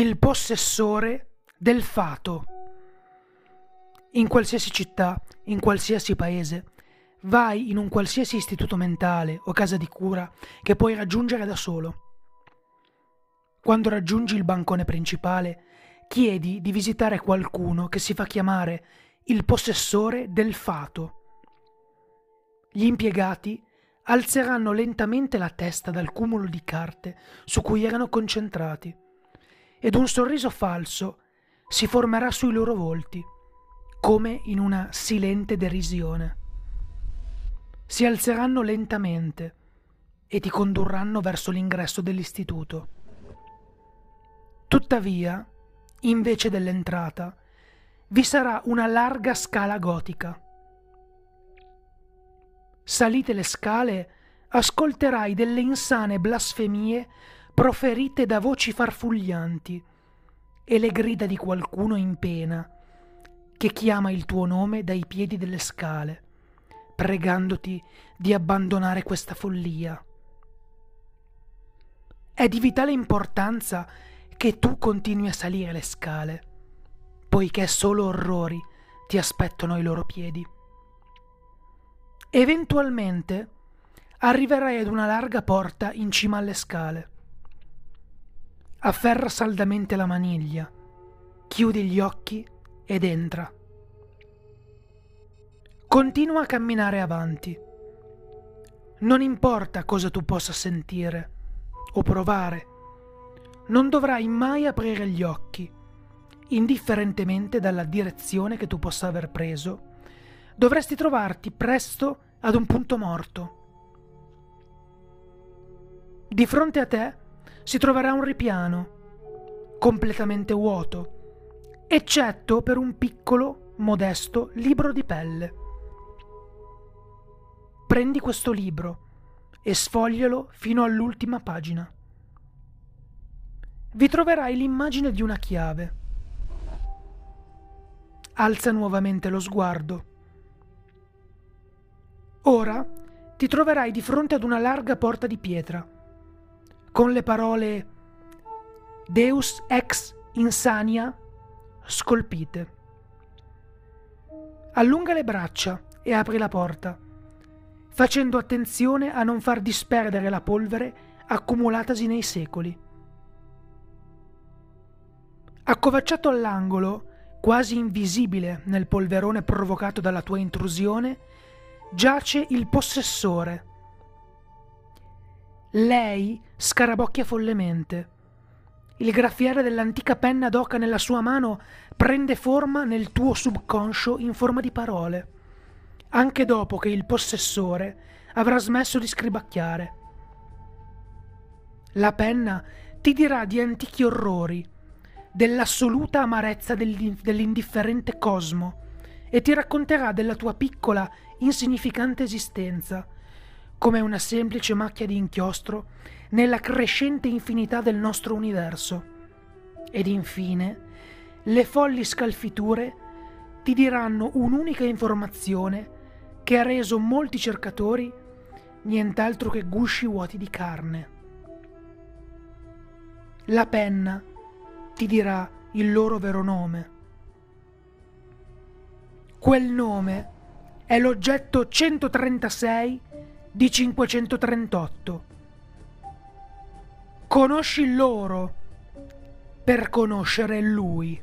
Il possessore del fato. In qualsiasi città, in qualsiasi paese, vai in un qualsiasi istituto mentale o casa di cura che puoi raggiungere da solo. Quando raggiungi il bancone principale, chiedi di visitare qualcuno che si fa chiamare il possessore del fato. Gli impiegati alzeranno lentamente la testa dal cumulo di carte su cui erano concentrati ed un sorriso falso si formerà sui loro volti, come in una silente derisione. Si alzeranno lentamente e ti condurranno verso l'ingresso dell'istituto. Tuttavia, invece dell'entrata, vi sarà una larga scala gotica. Salite le scale, ascolterai delle insane blasfemie proferite da voci farfuglianti e le grida di qualcuno in pena che chiama il tuo nome dai piedi delle scale, pregandoti di abbandonare questa follia. È di vitale importanza che tu continui a salire le scale, poiché solo orrori ti aspettano ai loro piedi. Eventualmente arriverai ad una larga porta in cima alle scale afferra saldamente la maniglia, chiudi gli occhi ed entra. Continua a camminare avanti. Non importa cosa tu possa sentire o provare, non dovrai mai aprire gli occhi, indifferentemente dalla direzione che tu possa aver preso, dovresti trovarti presto ad un punto morto. Di fronte a te si troverà un ripiano, completamente vuoto, eccetto per un piccolo, modesto libro di pelle. Prendi questo libro e sfoglialo fino all'ultima pagina. Vi troverai l'immagine di una chiave. Alza nuovamente lo sguardo. Ora ti troverai di fronte ad una larga porta di pietra con le parole Deus ex insania scolpite. Allunga le braccia e apri la porta, facendo attenzione a non far disperdere la polvere accumulatasi nei secoli. Accovacciato all'angolo, quasi invisibile nel polverone provocato dalla tua intrusione, giace il possessore lei scarabocchia follemente. Il graffiere dell'antica penna d'oca nella sua mano prende forma nel tuo subconscio in forma di parole, anche dopo che il possessore avrà smesso di scribacchiare. La penna ti dirà di antichi orrori, dell'assoluta amarezza dell'indifferente cosmo e ti racconterà della tua piccola, insignificante esistenza come una semplice macchia di inchiostro nella crescente infinità del nostro universo. Ed infine, le folli scalfiture ti diranno un'unica informazione che ha reso molti cercatori nient'altro che gusci vuoti di carne. La penna ti dirà il loro vero nome. Quel nome è l'oggetto 136 di 538. Conosci loro per conoscere lui.